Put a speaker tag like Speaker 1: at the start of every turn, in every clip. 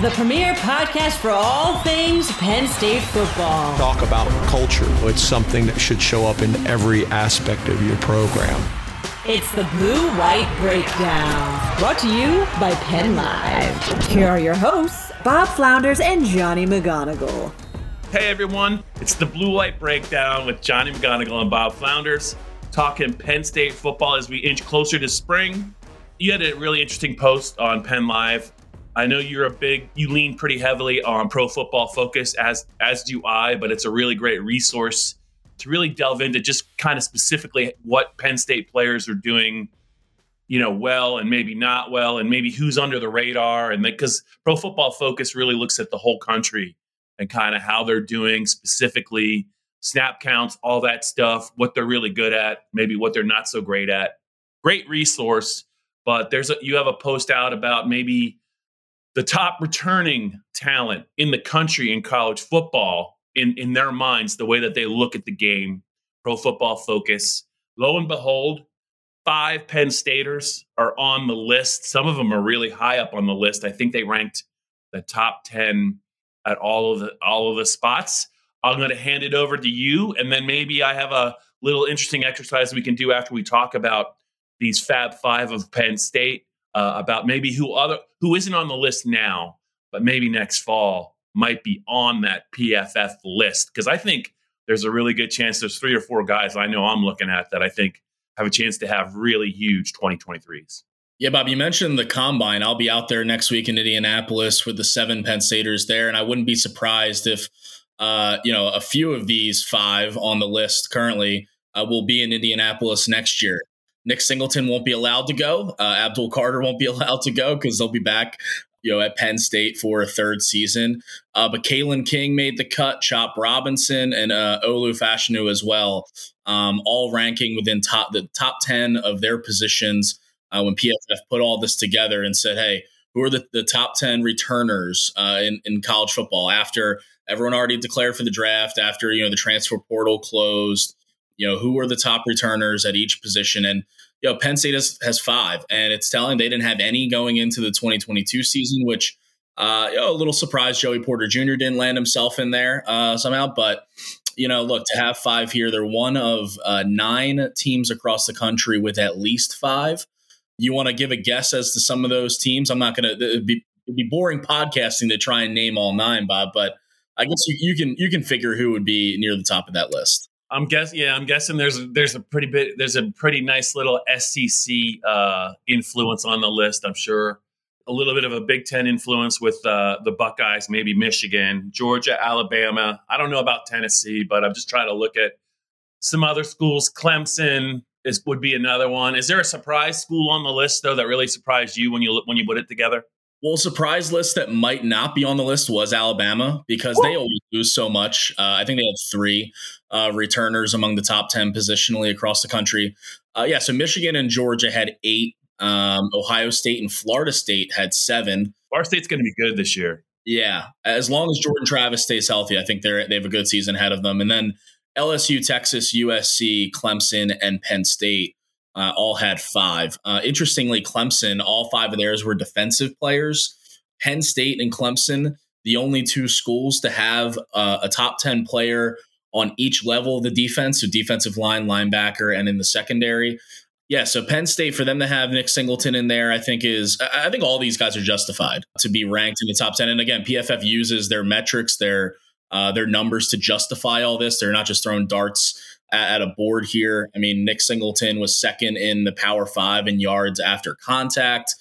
Speaker 1: the premier podcast for all things Penn State football.
Speaker 2: Talk about culture. It's something that should show up in every aspect of your program.
Speaker 1: It's the Blue White Breakdown, brought to you by Penn Live. Here are your hosts, Bob Flounders and Johnny McGonigal.
Speaker 3: Hey everyone, it's the Blue White Breakdown with Johnny McGonigal and Bob Flounders, talking Penn State football as we inch closer to spring. You had a really interesting post on Penn Live I know you're a big, you lean pretty heavily on pro football focus, as as do I. But it's a really great resource to really delve into just kind of specifically what Penn State players are doing, you know, well and maybe not well, and maybe who's under the radar, and because pro football focus really looks at the whole country and kind of how they're doing specifically, snap counts, all that stuff, what they're really good at, maybe what they're not so great at. Great resource, but there's a you have a post out about maybe the top returning talent in the country in college football in, in their minds, the way that they look at the game, pro football focus. Lo and behold, five Penn Staters are on the list. Some of them are really high up on the list. I think they ranked the top 10 at all of the all of the spots. I'm going to hand it over to you and then maybe I have a little interesting exercise we can do after we talk about these Fab 5 of Penn State uh, about maybe who other who isn't on the list now, but maybe next fall might be on that PFF list because I think there's a really good chance there's three or four guys I know I'm looking at that I think have a chance to have really huge 2023s.
Speaker 4: Yeah, Bob, you mentioned the combine. I'll be out there next week in Indianapolis with the seven Penn there, and I wouldn't be surprised if uh, you know a few of these five on the list currently uh, will be in Indianapolis next year. Nick Singleton won't be allowed to go. Uh, Abdul Carter won't be allowed to go because they'll be back, you know, at Penn State for a third season. Uh, but Kalen King made the cut, Chop Robinson, and uh, Olu Fashanu as well, um, all ranking within top the top ten of their positions. Uh, when PFF put all this together and said, "Hey, who are the, the top ten returners uh, in in college football?" After everyone already declared for the draft, after you know the transfer portal closed you know, who were the top returners at each position? And, you know, Penn State has, has five, and it's telling they didn't have any going into the 2022 season, which, uh, you know, a little surprised Joey Porter Jr. didn't land himself in there uh, somehow. But, you know, look, to have five here, they're one of uh, nine teams across the country with at least five. You want to give a guess as to some of those teams? I'm not going to, be, be boring podcasting to try and name all nine, Bob, but I guess you, you can you can figure who would be near the top of that list.
Speaker 3: I'm guessing. Yeah, I'm guessing there's there's a pretty bit there's a pretty nice little SEC uh, influence on the list. I'm sure a little bit of a Big Ten influence with uh, the Buckeyes, maybe Michigan, Georgia, Alabama. I don't know about Tennessee, but I'm just trying to look at some other schools. Clemson is would be another one. Is there a surprise school on the list though that really surprised you when you when you put it together?
Speaker 4: Well, surprise list that might not be on the list was Alabama because they always lose so much. Uh, I think they had three uh, returners among the top 10 positionally across the country. Uh, yeah, so Michigan and Georgia had eight. Um, Ohio State and Florida State had seven.
Speaker 3: Florida State's going to be good this year.
Speaker 4: Yeah, as long as Jordan Travis stays healthy, I think they're they have a good season ahead of them. And then LSU, Texas, USC, Clemson, and Penn State uh, all had five. Uh, interestingly, Clemson, all five of theirs were defensive players. Penn State and Clemson, the only two schools to have uh, a top 10 player on each level of the defense, so defensive line, linebacker, and in the secondary. Yeah, so Penn State for them to have Nick Singleton in there, I think is I think all these guys are justified to be ranked in the top ten. And again, PFF uses their metrics, their uh, their numbers to justify all this. They're not just throwing darts at, a board here. I mean, Nick Singleton was second in the Power Five in yards after contact.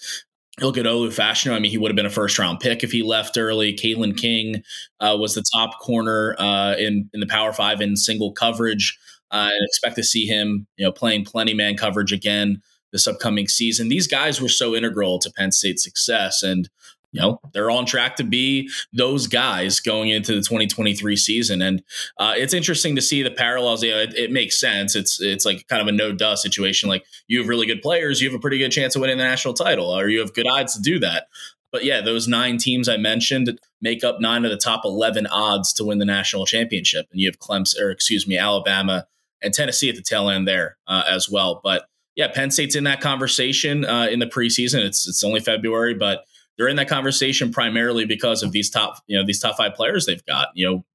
Speaker 4: Look at Olu Fashanu. I mean, he would have been a first round pick if he left early. Kalen King uh, was the top corner uh, in in the Power Five in single coverage. Uh, and expect to see him, you know, playing plenty man coverage again this upcoming season. These guys were so integral to Penn State's success, and you know they're on track to be those guys going into the 2023 season. And uh, it's interesting to see the parallels. You know, it, it, makes sense. It's it's like kind of a no duh situation. Like you have really good players. You have a pretty good chance of winning the national title or you have good odds to do that. But yeah those nine teams i mentioned make up nine of the top 11 odds to win the national championship. And you have clemson or excuse me alabama and tennessee at the tail end there uh, as well. But yeah penn state's in that conversation uh, in the preseason. It's it's only february but they're in that conversation primarily because of these top, you know, these top five players they've got. You know,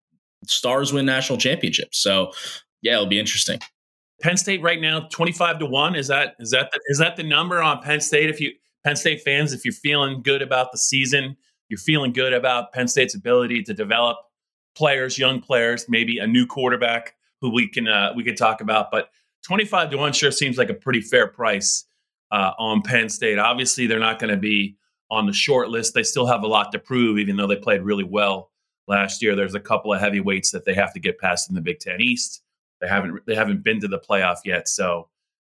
Speaker 4: stars win national championships. So yeah, it'll be interesting.
Speaker 3: Penn State right now, twenty-five to one. Is that is that the, is that the number on Penn State? If you Penn State fans, if you're feeling good about the season, you're feeling good about Penn State's ability to develop players, young players, maybe a new quarterback who we can uh, we could talk about. But twenty-five to one sure seems like a pretty fair price uh, on Penn State. Obviously, they're not going to be on the short list. They still have a lot to prove, even though they played really well last year. There's a couple of heavyweights that they have to get past in the Big Ten East. They haven't they haven't been to the playoff yet. So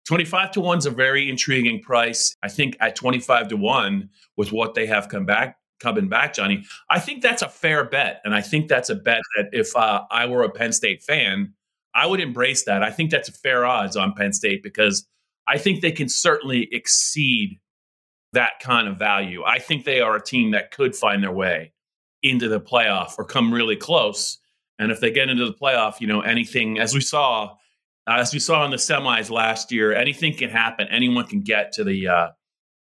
Speaker 3: 25 to 1 is a very intriguing price. I think at 25 to 1 with what they have come back coming back, Johnny, I think that's a fair bet. And I think that's a bet that if uh, I were a Penn State fan, I would embrace that. I think that's a fair odds on Penn State because I think they can certainly exceed that kind of value. I think they are a team that could find their way into the playoff or come really close. And if they get into the playoff, you know, anything as we saw, as we saw in the semis last year, anything can happen. Anyone can get to the uh,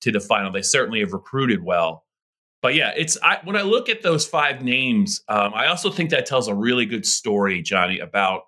Speaker 3: to the final. They certainly have recruited well. But yeah, it's I, when I look at those five names, um, I also think that tells a really good story, Johnny, about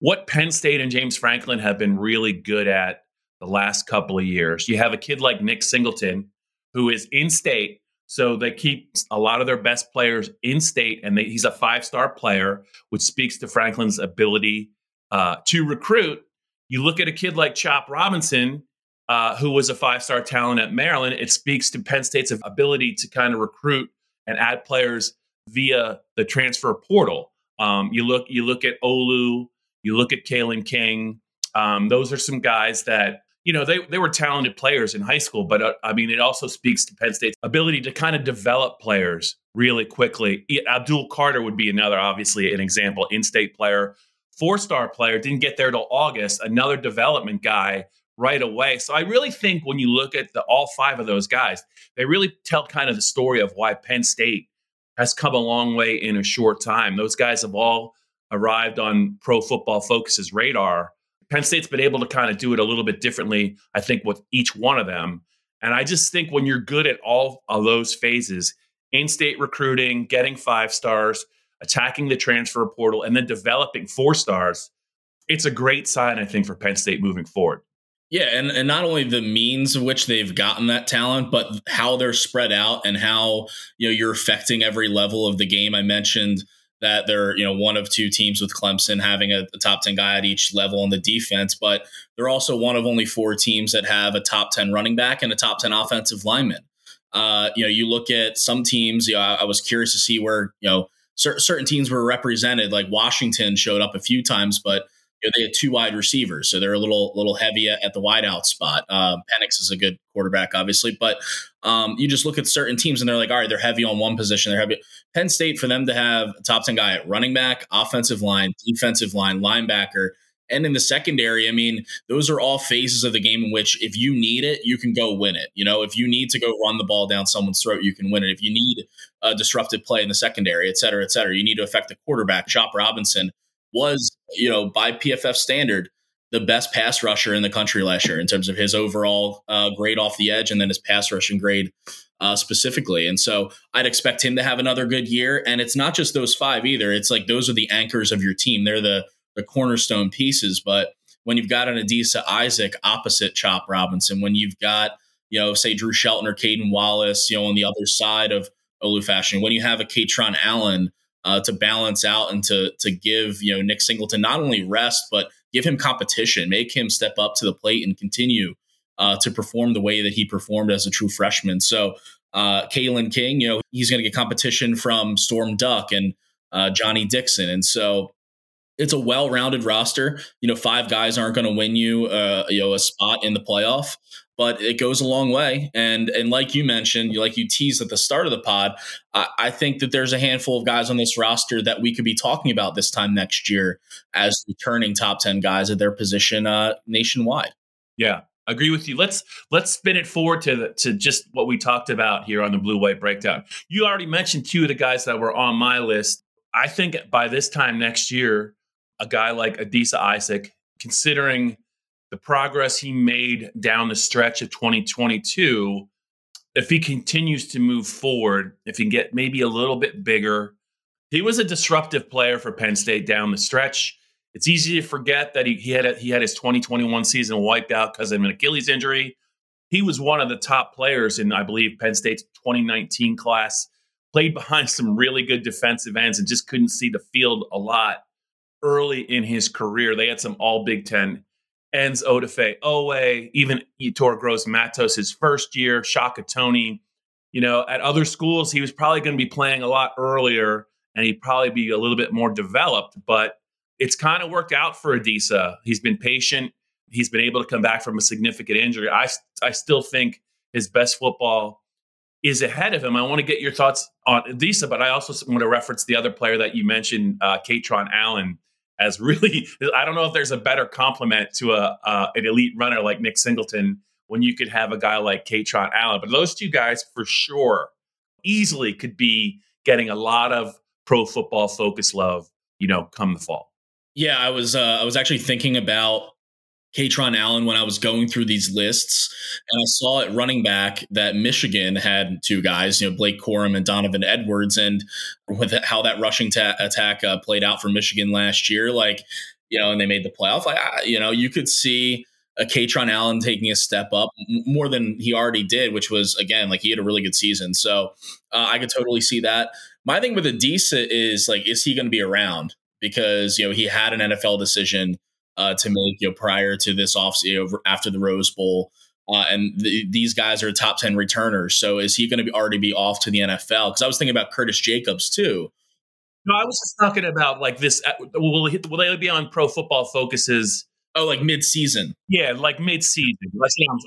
Speaker 3: what Penn State and James Franklin have been really good at the last couple of years. You have a kid like Nick Singleton, who is in state. So they keep a lot of their best players in state, and they, he's a five star player, which speaks to Franklin's ability uh, to recruit. You look at a kid like Chop Robinson, uh, who was a five star talent at Maryland. It speaks to Penn State's ability to kind of recruit and add players via the transfer portal. Um, you look, you look at Olu, you look at Kalen King. Um, those are some guys that you know, they, they were talented players in high school, but uh, I mean, it also speaks to Penn State's ability to kind of develop players really quickly. Abdul Carter would be another, obviously, an example, in state player, four star player, didn't get there till August, another development guy right away. So I really think when you look at the, all five of those guys, they really tell kind of the story of why Penn State has come a long way in a short time. Those guys have all arrived on Pro Football Focus's radar Penn State's been able to kind of do it a little bit differently, I think, with each one of them. And I just think when you're good at all of those phases, in state recruiting, getting five stars, attacking the transfer portal, and then developing four stars, it's a great sign, I think, for Penn State moving forward.
Speaker 4: Yeah, and, and not only the means of which they've gotten that talent, but how they're spread out and how you know you're affecting every level of the game. I mentioned that they're you know one of two teams with Clemson having a, a, top 10 guy at each level on the defense, but they're also one of only four teams that have a top 10 running back and a top 10 offensive lineman. Uh, you know, you look at some teams, you know, I, I was curious to see where, you know, cer- certain teams were represented, like Washington showed up a few times, but know, they had two wide receivers, so they're a little little heavy at, the wideout spot. Um, Penix is a good quarterback, obviously, but um, you just look at certain teams and they're like, all right, they're heavy on one position. They're heavy. Penn State for them to have a top ten guy at running back, offensive line, defensive line, linebacker, and in the secondary. I mean, those are all phases of the game in which if you need it, you can go win it. You know, if you need to go run the ball down someone's throat, you can win it. If you need a disruptive play in the secondary, et cetera, et cetera, you need to affect the quarterback. Chop Robinson was, you know, by PFF standard, the best pass rusher in the country last year in terms of his overall uh, grade off the edge and then his pass rushing grade uh, specifically. And so I'd expect him to have another good year. And it's not just those five either. It's like those are the anchors of your team. They're the the cornerstone pieces. But when you've got an Adisa Isaac opposite Chop Robinson, when you've got you know say Drew Shelton or Caden Wallace, you know on the other side of Olu Fashanu, when you have a Kaytron Allen uh, to balance out and to to give you know Nick Singleton not only rest but give him competition, make him step up to the plate and continue uh, to perform the way that he performed as a true freshman. So, uh, Kalen King, you know, he's going to get competition from Storm Duck and uh, Johnny Dixon. And so it's a well-rounded roster. You know, five guys aren't going to win you, uh, you know, a spot in the playoff, but it goes a long way. And and like you mentioned, like you teased at the start of the pod, I, I think that there's a handful of guys on this roster that we could be talking about this time next year as returning top ten guys at their position uh, nationwide.
Speaker 3: Yeah, agree with you. Let's let's spin it forward to the, to just what we talked about here on the blue white breakdown. You already mentioned two of the guys that were on my list. I think by this time next year, a guy like Adisa Isaac, considering the progress he made down the stretch of 2022, if he continues to move forward, if he can get maybe a little bit bigger, he was a disruptive player for Penn State down the stretch. It's easy to forget that he, he had a, he had his 2021 season wiped out because of an Achilles injury. He was one of the top players in, I believe, Penn State's 2019 class. Played behind some really good defensive ends and just couldn't see the field a lot early in his career. They had some All Big Ten ends. Odafe Oweh, even Yetur Gross Matos his first year. Shaka Toney. You know, at other schools, he was probably going to be playing a lot earlier and he'd probably be a little bit more developed. But it's kind of worked out for Adisa. He's been patient. He's been able to come back from a significant injury. I, I still think his best football is ahead of him. I want to get your thoughts on Adisa, but I also want to reference the other player that you mentioned, uh, Kaytron Allen, as really. I don't know if there's a better compliment to a uh, an elite runner like Nick Singleton when you could have a guy like Kaytron Allen. But those two guys, for sure, easily could be getting a lot of pro football focus love. You know, come the fall.
Speaker 4: Yeah, I was uh, I was actually thinking about Kaytron Allen when I was going through these lists, and I saw at running back that Michigan had two guys, you know, Blake Corum and Donovan Edwards, and with how that rushing ta- attack uh, played out for Michigan last year, like you know, and they made the playoff. Like you know, you could see a Kaytron Allen taking a step up more than he already did, which was again like he had a really good season. So uh, I could totally see that. My thing with Adisa is like, is he going to be around? because you know he had an NFL decision uh, to make you know prior to this off you know, after the Rose Bowl. Uh, and the, these guys are top 10 returners. So is he going to be already be off to the NFL? Because I was thinking about Curtis Jacobs too.
Speaker 3: No, I was just talking about like this. Uh, will, will they be on Pro Football Focuses?
Speaker 4: Oh, like mid-season?
Speaker 3: Yeah, like mid-season.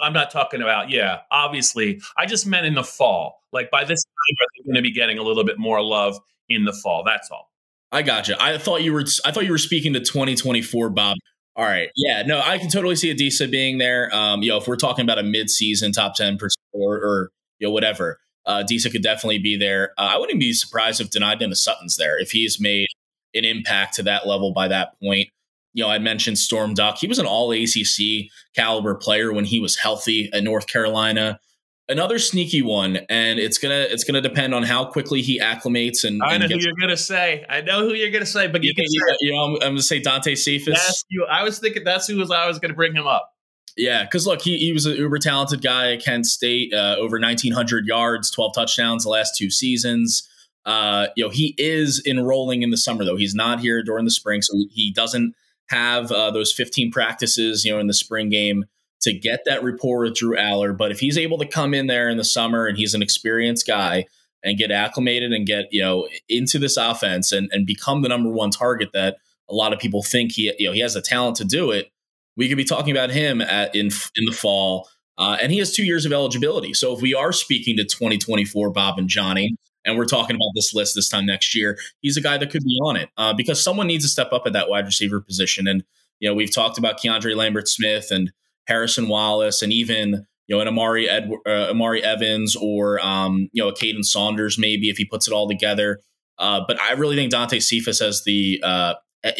Speaker 3: I'm not talking about. Yeah, obviously, I just meant in the fall. Like by this time, they're going to be getting a little bit more love in the fall. That's all.
Speaker 4: I got you. I thought you were. I thought you were speaking to 2024, Bob. All right. Yeah. No, I can totally see Adisa being there. Um, you know, if we're talking about a mid-season top 10 percent or, or you know whatever, uh, Adisa could definitely be there. Uh, I wouldn't be surprised if Dani Dennis Sutton's there if he's made an impact to that level by that point. You know, I mentioned Storm Duck. He was an All ACC caliber player when he was healthy at North Carolina another sneaky one, and it's gonna it's gonna depend on how quickly he acclimates. And
Speaker 3: I know
Speaker 4: and
Speaker 3: who you're gonna say. I know who you're gonna say, but you,
Speaker 4: can,
Speaker 3: say,
Speaker 4: you know, I'm, I'm, gonna say Dante Cephas.
Speaker 3: You. I was thinking that's who was I was gonna bring him up.
Speaker 4: Yeah, because look, he, he was an uber talented guy at Kent State, uh, over 1,900 yards, 12 touchdowns the last two seasons. Uh, you know, he is enrolling in the summer though. He's not here during the spring, so he doesn't have uh, those 15 practices, you know, in the spring game to get that rapport with Drew Allar. But if he's able to come in there in the summer and he's an experienced guy and get acclimated and get, you know, into this offense and, and become the number one target that a lot of people think he, you know, he has the talent to do it, we could be talking about him at in in the fall. Uh, and he has two years of eligibility. So if we are speaking to 2024 Bob and Johnny, and we're talking about this list this time next year, he's a guy that could be on it uh, because someone needs to step up at that wide receiver position. And you know, we've talked about Keandre Lambert Smith and Harrison Wallace, and even you know an Amari Ed, uh, Amari Evans or um, you know a Caden Saunders maybe if he puts it all together. Uh, but I really think Dante Cephas has the uh,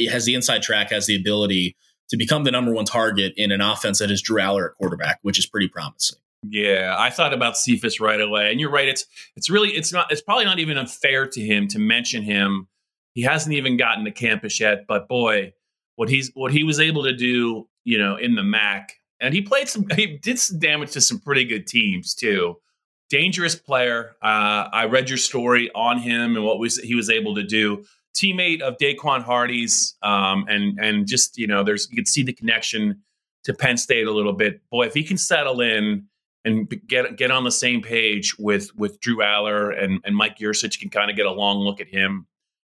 Speaker 4: has the inside track, has the ability to become the number one target in an offense that is Drew Allar at quarterback, which is pretty promising.
Speaker 3: Yeah, I thought about Cephas right away, and you're right. It's it's really it's not it's probably not even unfair to him to mention him. He hasn't even gotten to campus yet, but boy, what he's what he was able to do, you know, in the MAC and he played some. He did some damage to some pretty good teams too. Dangerous player. Uh, I read your story on him and what was he was able to do. teammate of Daequan Hardy's, um, and and just you know, there's you can see the connection to Penn State a little bit. Boy, if he can settle in and get get on the same page with with Drew Allar and and Mike Yurcich can kind of get a long look at him,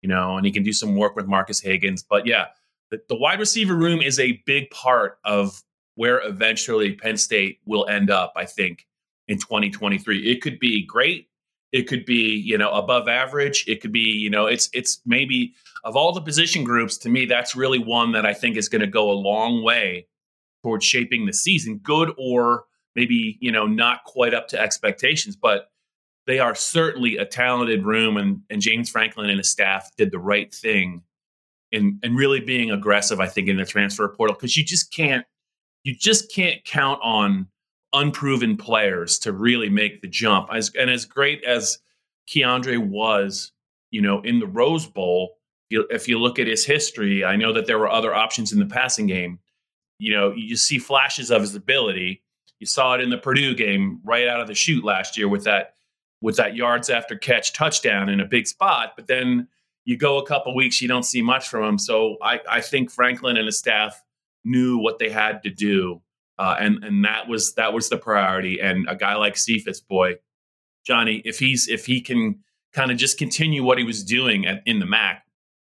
Speaker 3: you know, and he can do some work with Marques Hagans. But yeah, the, the wide receiver room is a big part of where eventually Penn State will end up. I think in 2023, it could be great. It could be you know above average. It could be you know it's it's maybe of all the position groups to me that's really one that I think is going to go a long way towards shaping the season, good or maybe you know not quite up to expectations, but they are certainly a talented room, and and James Franklin and his staff did the right thing in and really being aggressive. I think in the transfer portal because you just can't you just can't count on unproven players to really make the jump. As and as great as Keandre was, you know, in the Rose Bowl, if you look at his history, I know that there were other options in the passing game. You know, you see flashes of his ability, you saw it in the Purdue game right out of the chute last year with that with that yards after catch touchdown in a big spot. But then you go a couple weeks, you don't see much from him. So I, I think Franklin and his staff knew what they had to do, uh, and and that was that was the priority. And a guy like Cephas, boy, Johnny, if he's if he can kind of just continue what he was doing at, in the MAC,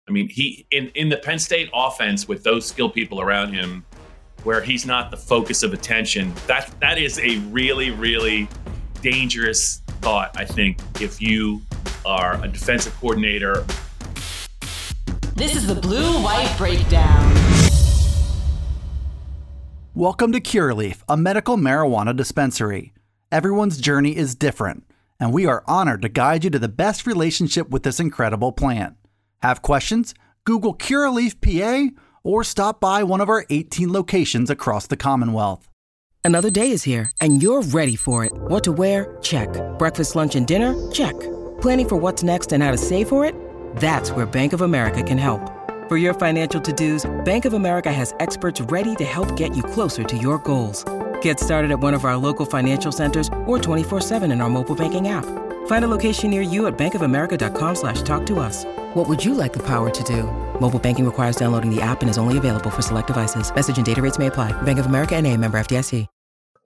Speaker 3: I mean, he in in the Penn State offense with those skilled people around him where he's not the focus of attention. That that is a really really dangerous thought. I think if you are a defensive coordinator.
Speaker 1: This is the blue white breakdown.
Speaker 5: Welcome to Curaleaf, a medical marijuana dispensary. Everyone's journey is different, and we are honored to guide you to the best relationship with this incredible plant. Have questions? Google Curaleaf PA or stop by one of our 18 locations across the Commonwealth.
Speaker 6: Another day is here, and you're ready for it. What to wear? Check. Breakfast, lunch, and dinner? Check. Planning for what's next and how to save for it? That's where Bank of America can help. For your financial to dos, Bank of America has experts ready to help get you closer to your goals. Get started at one of our local financial centers or 24-7 in our mobile banking app. Find a location near you at bankofamerica.com slash talk to us. What would you like the power to do? Mobile banking requires downloading the app and is only available for select devices. Message and data rates may apply. Bank of America and a member FDIC.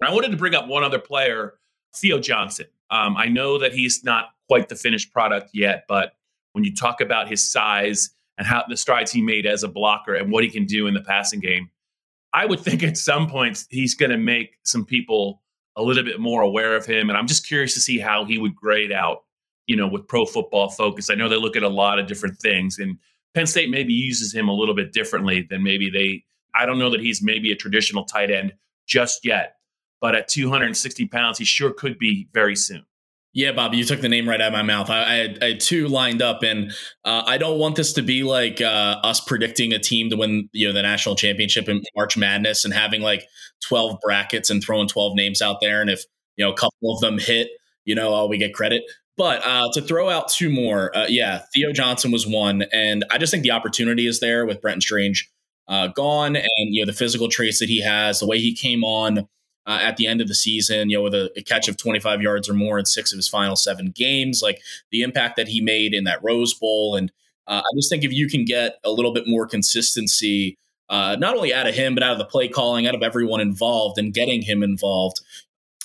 Speaker 3: I wanted to bring up one other player, Theo Johnson. Um, I know that he's not quite the finished product yet, but when you talk about his size and how the strides he made as a blocker and what he can do in the passing game, I would think at some points he's going to make some people a little bit more aware of him. And I'm just curious to see how he would grade out, you know, with pro football focus. I know they look at a lot of different things, and Penn State maybe uses him a little bit differently than maybe they. I don't know that he's maybe a traditional tight end just yet, but at 260 pounds, he sure could be very soon.
Speaker 4: Yeah, Bobby, you took the name right out of my mouth. I, I, had, I had, two lined up, and uh, I don't want this to be like uh, us predicting a team to win, you know, the national championship in March Madness and having like twelve brackets and throwing twelve names out there, and if you know a couple of them hit, you know, oh, we get credit. But uh, to throw out two more, uh, yeah, Theo Johnson was one, and I just think the opportunity is there with Brenton Strange uh, gone, and you know the physical traits that he has, the way he came on uh, at the end of the season, you know, with a, a, catch of 25 yards or more in six of his final seven games, like the impact that he made in that Rose Bowl. And uh, I just think if you can get a little bit more consistency, uh, not only out of him, but out of the play calling, out of everyone involved and getting him involved,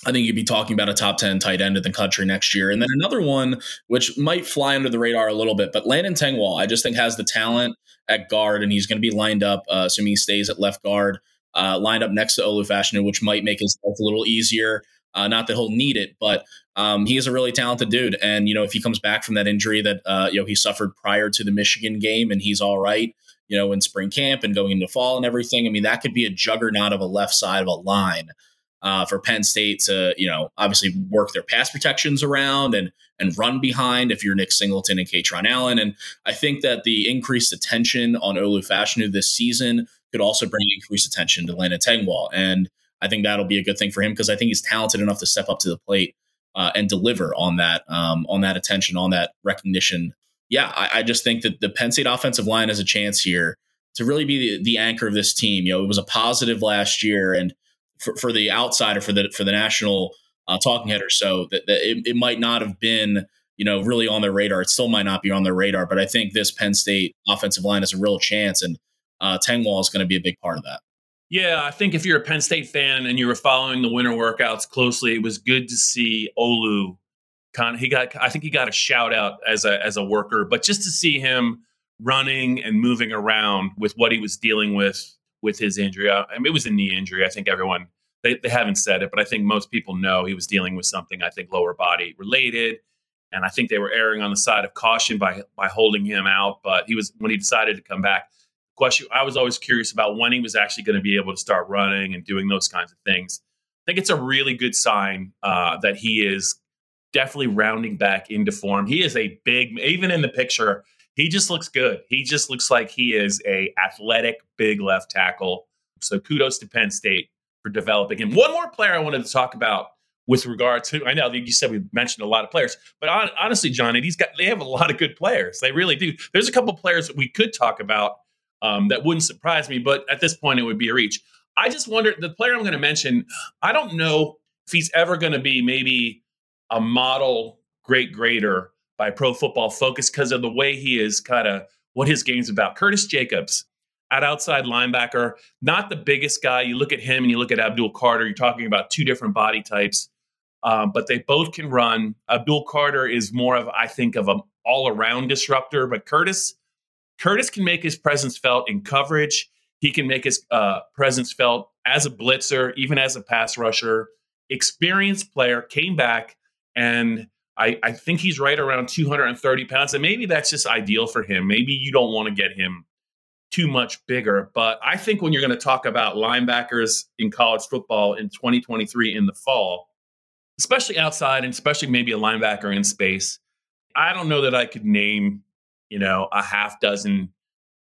Speaker 4: I think you'd be talking about a top 10 tight end in the country next year. And then another one, which might fly under the radar a little bit, but Landon Tengwall, I just think has the talent at guard, and he's going to be lined up, uh, assuming he stays at left guard uh, lined up next to Olu Fashanu, which might make his life a little easier. Uh, not that he'll need it, but um, he is a really talented dude. And you know, if he comes back from that injury that uh, you know he suffered prior to the Michigan game, and he's all right, you know, in spring camp and going into fall and everything, I mean, that could be a juggernaut of a left side of a line uh, for Penn State to, you know, obviously work their pass protections around and and run behind if you're Nick Singleton and Kaytron Allen. And I think that the increased attention on Olu Fashanu this season could also bring increased attention to Landon Tengwall. And I think that'll be a good thing for him because I think he's talented enough to step up to the plate uh, and deliver on that um, on that attention, on that recognition. Yeah, I, I, just think that the Penn State offensive line has a chance here to really be the, the anchor of this team. You know, it was a positive last year, and for, for the outsider, for the for the national uh, talking head or so, that, that it, it might not have been you know, really on their radar. It still might not be on their radar, but I think this Penn State offensive line has a real chance, and uh, Tengwall is going to be a big part of that.
Speaker 3: Yeah, I think if you're a Penn State fan and you were following the winter workouts closely, it was good to see Olu. Kind of, he got, I think he got a shout out as a as a worker, but just to see him running and moving around with what he was dealing with with his injury. I mean, it was a knee injury. I think everyone they, they haven't said it, but I think most people know he was dealing with something. I think lower body related, and I think they were erring on the side of caution by by holding him out. But he was when he decided to come back. Question: I was always curious about when he was actually going to be able to start running and doing those kinds of things. I think it's a really good sign uh, that he is definitely rounding back into form. He is a big, even in the picture, he just looks good. He just looks like he is a athletic big left tackle. So kudos to Penn State for developing him. One more player I wanted to talk about with regard to I know you said we mentioned a lot of players, but on, honestly, Johnny, these got they have a lot of good players. They really do. There's a couple players that we could talk about um, that wouldn't surprise me, but at this point, it would be a reach. I just wonder the player I'm going to mention. I don't know if he's ever going to be maybe a model great grader by Pro Football Focus because of the way he is kind of what his game's about. Curtis Jacobs at outside linebacker, not the biggest guy. You look at him and you look at Abdul Carter, you're talking about two different body types, um, but they both can run. Abdul Carter is more of, I think, of an all around disruptor, but Curtis. Curtis can make his presence felt in coverage. He can make his uh, presence felt as a blitzer, even as a pass rusher. Experienced player came back, and I, I think he's right around 230 pounds. And maybe that's just ideal for him. Maybe you don't want to get him too much bigger. But I think when you're going to talk about linebackers in college football in 2023 in the fall, especially outside and especially maybe a linebacker in space, I don't know that I could name, you know, a half dozen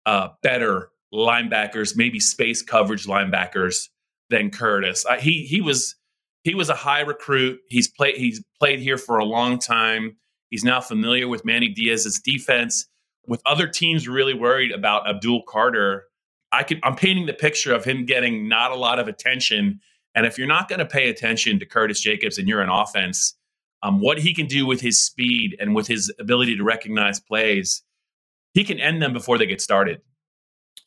Speaker 3: uh, better linebackers, maybe space coverage linebackers than Curtis. I, he he was he was a high recruit. He's played he's played here for a long time. He's now familiar with Manny Diaz's defense with other teams really worried about Abdul Carter, I could I'm painting the picture of him getting not a lot of attention. And if you're not going to pay attention to Curtis Jacobs and you're an offense, um, what he can do with his speed and with his ability to recognize plays, he can end them before they get started.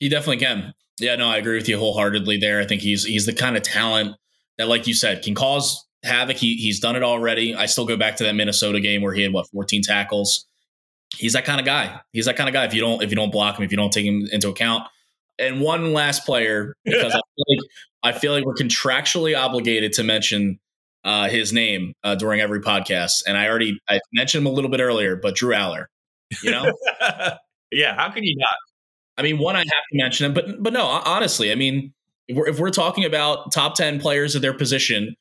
Speaker 4: He definitely can. Yeah, no, I agree with you wholeheartedly there. I think he's he's the kind of talent that, like you said, can cause havoc. He he's done it already. I still go back to that Minnesota game where he had what 14 tackles he's that kind of guy. He's that kind of guy. If you don't if you don't block him, if you don't take him into account. And one last player because I, feel like, I feel like we're contractually obligated to mention uh, his name uh, during every podcast. And I already I mentioned him a little bit earlier, but Drew Allar, You know,
Speaker 3: yeah. How can you not?
Speaker 4: I mean, one I have to mention him, but but no, honestly, I mean, if we're, if we're talking about top ten players of their position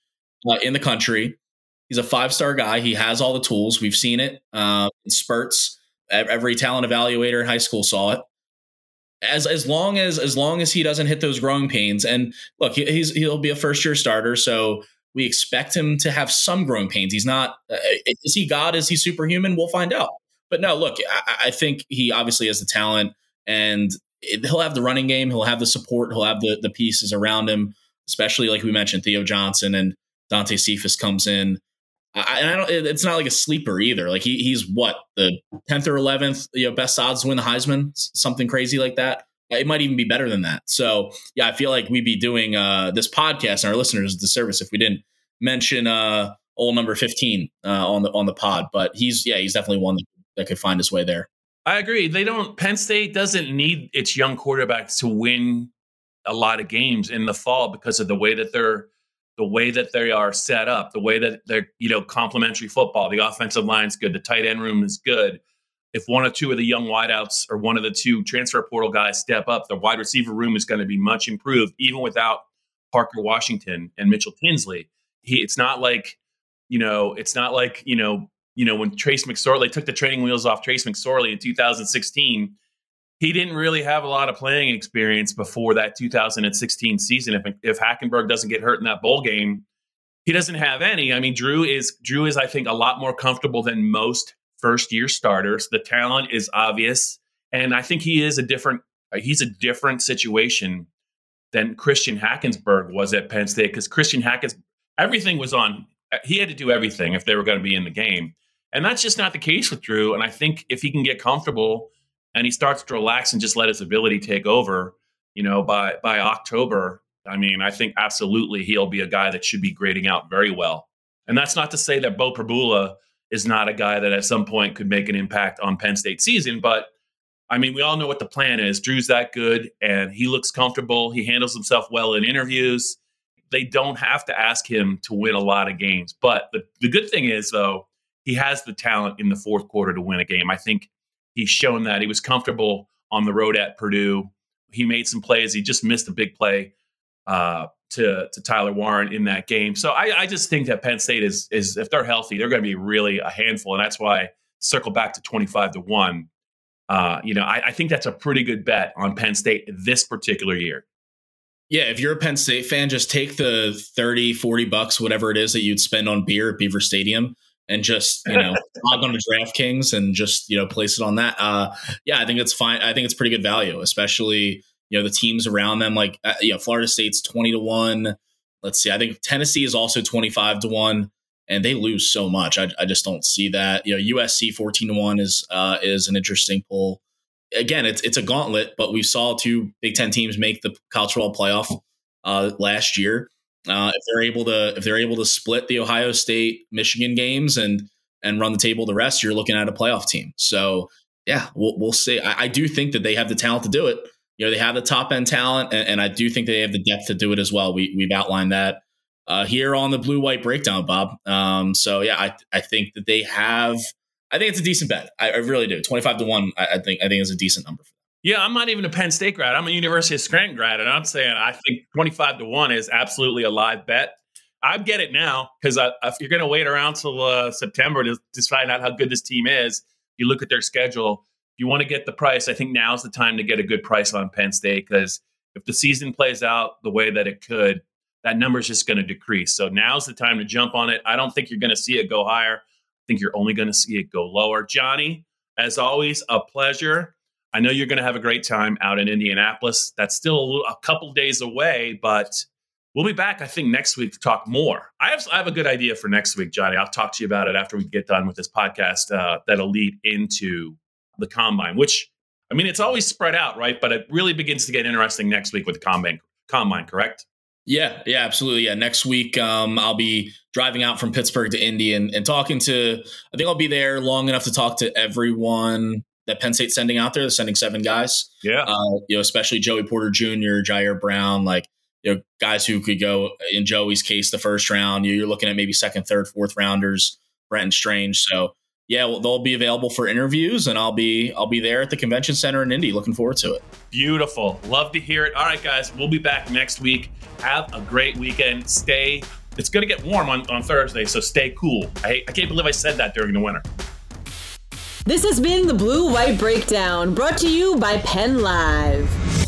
Speaker 4: uh, in the country, he's a five star guy. He has all the tools. We've seen it uh, in spurts every talent evaluator in high school saw it. As as long as as long as he doesn't hit those growing pains, and look, he's he'll be a first year starter, so we expect him to have some growing pains. He's not uh, is he God? Is he superhuman? We'll find out. But no, look, I, I think he obviously has the talent, and he'll have the running game. He'll have the support. He'll have the the pieces around him, especially like we mentioned, Theo Johnson and Dante Cephas comes in. I, and I don't. It's not like a sleeper either. Like he, he's what the tenth or eleventh, you know, best odds to win the Heisman, something crazy like that. It might even be better than that. So yeah, I feel like we'd be doing uh, this podcast and our listeners a disservice if we didn't mention uh, old number fifteen uh, on the on the pod. But he's yeah, he's definitely one that, could find his way there.
Speaker 3: I agree. They don't. Penn State doesn't need its young quarterbacks to win a lot of games in the fall because of the way that they're the way that they are set up, the way that they're, you know, complementary football, the offensive line's good, the tight end room is good. If one or two of the young wideouts or one of the two transfer portal guys step up, the wide receiver room is going to be much improved, even without Parker Washington and Mitchell Tinsley. He, it's not like, you know, it's not like, you know, you know, when Trace McSorley took the training wheels off Trace McSorley in 2016 he didn't really have a lot of playing experience before that 2016 season. If if Hackenberg doesn't get hurt in that bowl game, he doesn't have any. I mean, Drew is Drew is I think a lot more comfortable than most first year starters. The talent is obvious, and I think he is a different uh, he's a different situation than Christian Hackenberg was at Penn State because Christian Hackens everything was on. Uh, he had to do everything if they were going to be in the game. And that's just not the case with Drew. And I think if he can get comfortable and he starts to relax and just let his ability take over, you know, by by October, I mean, I think absolutely he'll be a guy that should be grading out very well. And that's not to say that Beau Pribula is not a guy that at some point could make an impact on Penn State season, but I mean, we all know what the plan is. Drew's that good and he looks comfortable. He handles himself well in interviews. They don't have to ask him to win a lot of games. But the, the good thing is, though, he has the talent in the fourth quarter to win a game. I think he's shown that he was comfortable on the road at Purdue. He made some plays. He just missed a big play uh, to to Tyler Warren in that game. So I, I just think that Penn State is is if they're healthy, they're going to be really a handful, and that's why circle back to twenty five to one. Uh, you know, I, I think that's a pretty good bet on Penn State this particular year.
Speaker 4: Yeah, if you're a Penn State fan, just take the 30, 40 bucks, whatever it is that you'd spend on beer at Beaver Stadium and just, you know, log on to DraftKings and just, you know, place it on that. Uh, yeah, I think it's fine. I think it's pretty good value, especially, you know, the teams around them. Like, uh, you know, Florida State's 20 to 1. Let's see. I think Tennessee is also 25 to 1 and they lose so much. I, I just don't see that. You know, USC 14 to 1 is uh, is an interesting pull again, it's it's a gauntlet, but we saw two Big Ten teams make the college football playoff uh, last year. Uh, if they're able to if they're able to split the Ohio State Michigan games and and run the table the rest, you're looking at a playoff team. So yeah, we'll, we'll see. I, I, do think that they have the talent to do it. You know, they have the top end talent, and, and I do think they have the depth to do it as well. We we've outlined that uh, here on the blue white breakdown, Bob. Um, so yeah, I I think that they have I think it's a decent bet. I, I really do. Twenty five to one. I, I, think I think is a decent number.
Speaker 3: Yeah, I'm not even a Penn State grad. I'm a University of Scranton grad, and I'm saying I think 25 to one is absolutely a live bet. I get it now because if you're going to wait around till uh, September to, to find out how good this team is, you look at their schedule. You want to get the price, I think now's the time to get a good price on Penn State because if the season plays out the way that it could, that number is just going to decrease. So now's the time to jump on it. I don't think you're going to see it go higher I think you're only going to see it go lower. Johnny, as always, a pleasure. I know you're going to have a great time out in Indianapolis. That's still a, little, a couple days away, but we'll be back, I think, next week to talk more. I have, I have a good idea for next week, Johnny. I'll talk to you about it after we get done with this podcast uh, that'll lead into the combine, which, I mean, it's always spread out, right? But it really begins to get interesting next week with the combine, combine correct?
Speaker 4: Yeah, yeah, absolutely. Yeah, next week um, I'll be driving out from Pittsburgh to Indy and, and talking to. I think I'll be there long enough to talk to everyone that Penn State's sending out there. They're sending seven guys.
Speaker 3: Yeah,
Speaker 4: uh, you know, especially Joey Porter Jr., Jair Brown, like you know, guys who could go in Joey's case the first round. You're looking at maybe second, third, fourth rounders. Brenton Strange. So yeah, well, they'll be available for interviews, and I'll be I'll be there at the convention center in Indy. Looking forward to it.
Speaker 3: Beautiful, love to hear it. All right, guys, we'll be back next week. Have a great weekend. Stay. It's going to get warm on, on Thursday, so stay cool. I, I can't believe I said that during the winter.
Speaker 1: This has been the Blue White Breakdown, brought to you by Penn Live.